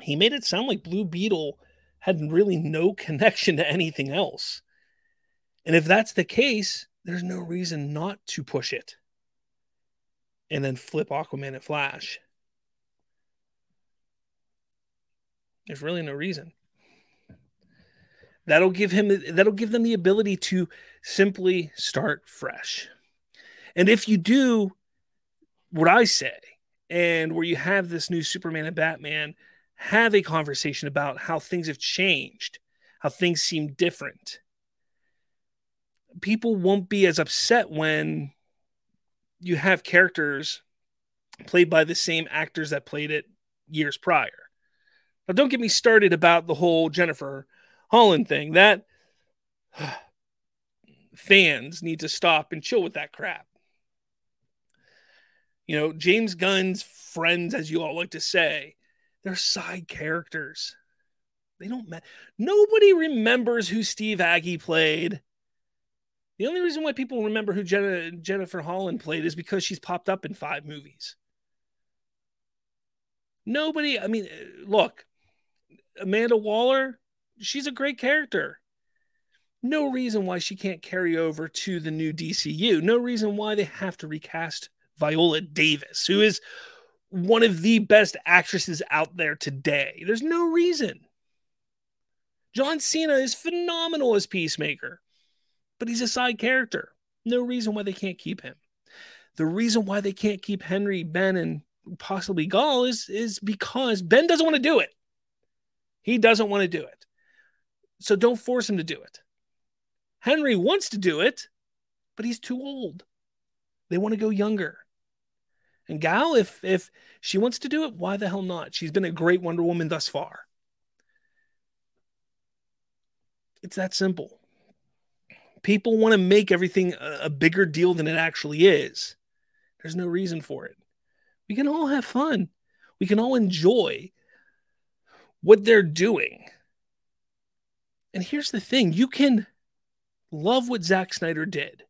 he made it sound like Blue Beetle had really no connection to anything else. And if that's the case, there's no reason not to push it and then flip Aquaman and Flash. There's really no reason. That'll give him that'll give them the ability to simply start fresh. And if you do what I say, and where you have this new Superman and Batman have a conversation about how things have changed, how things seem different. People won't be as upset when you have characters played by the same actors that played it years prior. Now, don't get me started about the whole Jennifer Holland thing. That fans need to stop and chill with that crap. You know, James Gunn's friends, as you all like to say, they're side characters. They don't matter. Nobody remembers who Steve Agee played. The only reason why people remember who Jenna, Jennifer Holland played is because she's popped up in five movies. Nobody, I mean, look, Amanda Waller, she's a great character. No reason why she can't carry over to the new DCU. No reason why they have to recast Viola Davis, who is one of the best actresses out there today. There's no reason. John Cena is phenomenal as Peacemaker, but he's a side character. No reason why they can't keep him. The reason why they can't keep Henry, Ben, and possibly Gal is, is because Ben doesn't want to do it. He doesn't want to do it. So don't force him to do it. Henry wants to do it, but he's too old. They want to go younger. And Gal, if if she wants to do it, why the hell not? She's been a great Wonder Woman thus far. It's that simple. People want to make everything a, a bigger deal than it actually is. There's no reason for it. We can all have fun. We can all enjoy what they're doing. And here's the thing you can love what Zack Snyder did.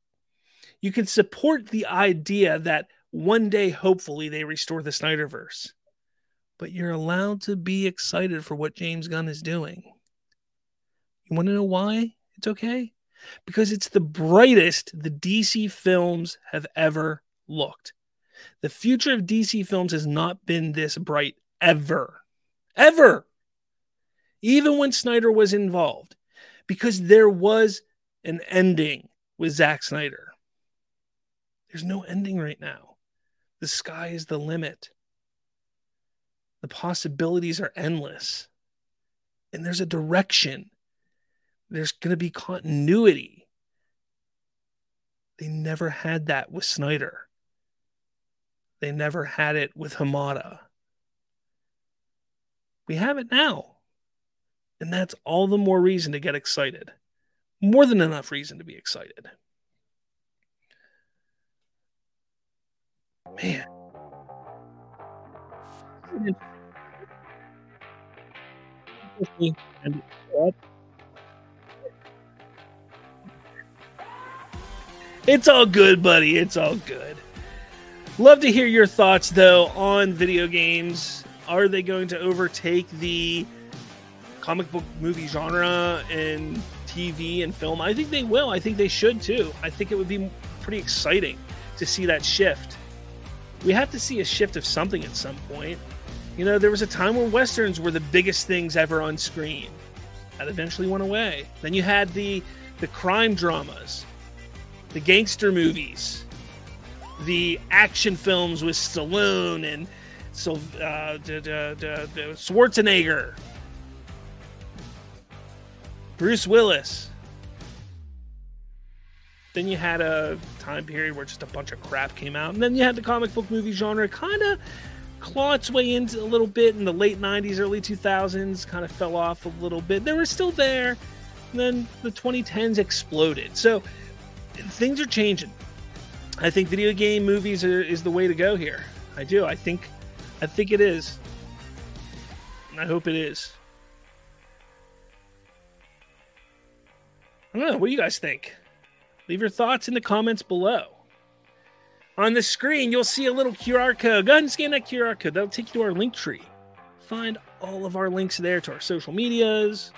You can support the idea that one day, hopefully, they restore the Snyderverse. But you're allowed to be excited for what James Gunn is doing. You want to know why it's okay? Because it's the brightest the DC films have ever looked. The future of DC films has not been this bright ever. Ever. Even when Snyder was involved. Because there was an ending with Zack Snyder. There's no ending right now. The sky is the limit. The possibilities are endless. And there's a direction. There's going to be continuity. They never had that with Snyder. They never had it with Hamada. We have it now. And that's all the more reason to get excited. More than enough reason to be excited. Man. It's all good, buddy. It's all good. Love to hear your thoughts, though, on video games. Are they going to overtake the comic book movie genre and TV and film? I think they will. I think they should, too. I think it would be pretty exciting to see that shift. We have to see a shift of something at some point. You know, there was a time when westerns were the biggest things ever on screen. That eventually went away. Then you had the the crime dramas, the gangster movies, the action films with Stallone and so uh, Schwarzenegger, Bruce Willis. Then you had a time period where just a bunch of crap came out, and then you had the comic book movie genre kind of claw its way into a little bit in the late 90s, early 2000s, kind of fell off a little bit. They were still there. And then the 2010s exploded. So things are changing. I think video game movies are, is the way to go here. I do. I think I think it is. I hope it is. I don't know. What do you guys think? Leave your thoughts in the comments below. On the screen, you'll see a little QR code. Go ahead and scan that QR code. That'll take you to our link tree. Find all of our links there to our social medias,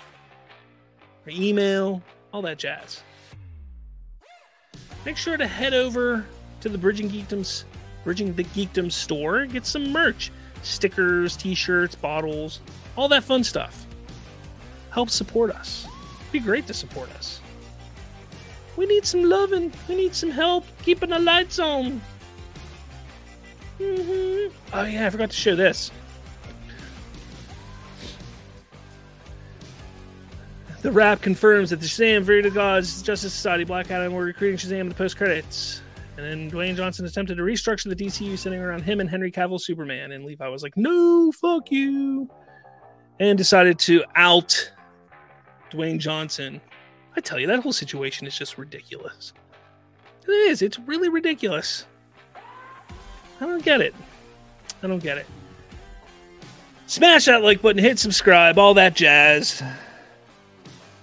our email, all that jazz. Make sure to head over to the Bridging Geekdoms, Bridging the Geekdom store. Get some merch, stickers, T-shirts, bottles, all that fun stuff. Help support us. It'd be great to support us. We need some loving. We need some help keeping the lights on. Mm-hmm. Oh yeah, I forgot to show this. The Wrap confirms that the Shazam Verita Gods Justice Society Black Adam were recruiting Shazam in the post credits. And then Dwayne Johnson attempted to restructure the DCU sitting around him and Henry Cavill Superman. And Levi was like, no, fuck you. And decided to out Dwayne Johnson I tell you, that whole situation is just ridiculous. It is. It's really ridiculous. I don't get it. I don't get it. Smash that like button, hit subscribe, all that jazz.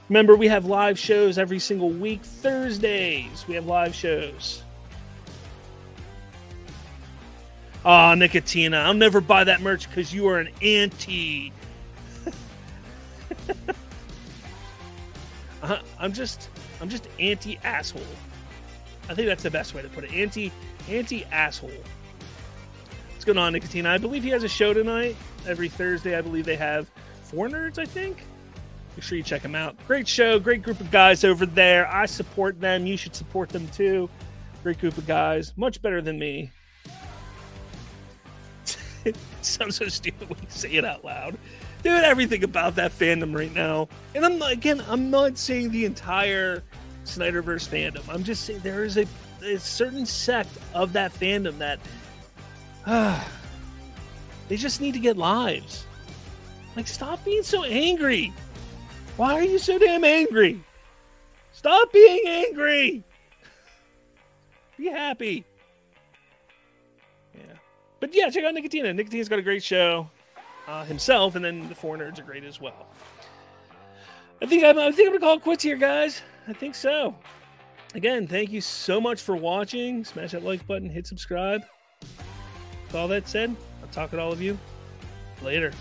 Remember, we have live shows every single week. Thursdays, we have live shows. Ah, oh, Nicotina, I'll never buy that merch because you are an anti. I'm just I'm just anti asshole. I think that's the best way to put it. Anti anti asshole. What's going on, Nicotina? I believe he has a show tonight. Every Thursday, I believe they have four nerds. I think. Make sure you check them out. Great show, great group of guys over there. I support them. You should support them too. Great group of guys. Much better than me. it sounds so stupid when you say it out loud dude, everything about that fandom right now. And I'm again, I'm not saying the entire Snyderverse fandom. I'm just saying there is a, a certain sect of that fandom that uh, they just need to get lives. Like, stop being so angry. Why are you so damn angry? Stop being angry. Be happy. Yeah. But yeah, check out Nicotina. Nicotina's got a great show uh, himself, and then the four nerds are great as well. I think I'm, I think I'm gonna call it quits here, guys. I think so. Again, thank you so much for watching. Smash that like button, hit subscribe. With all that said, I'll talk to all of you later.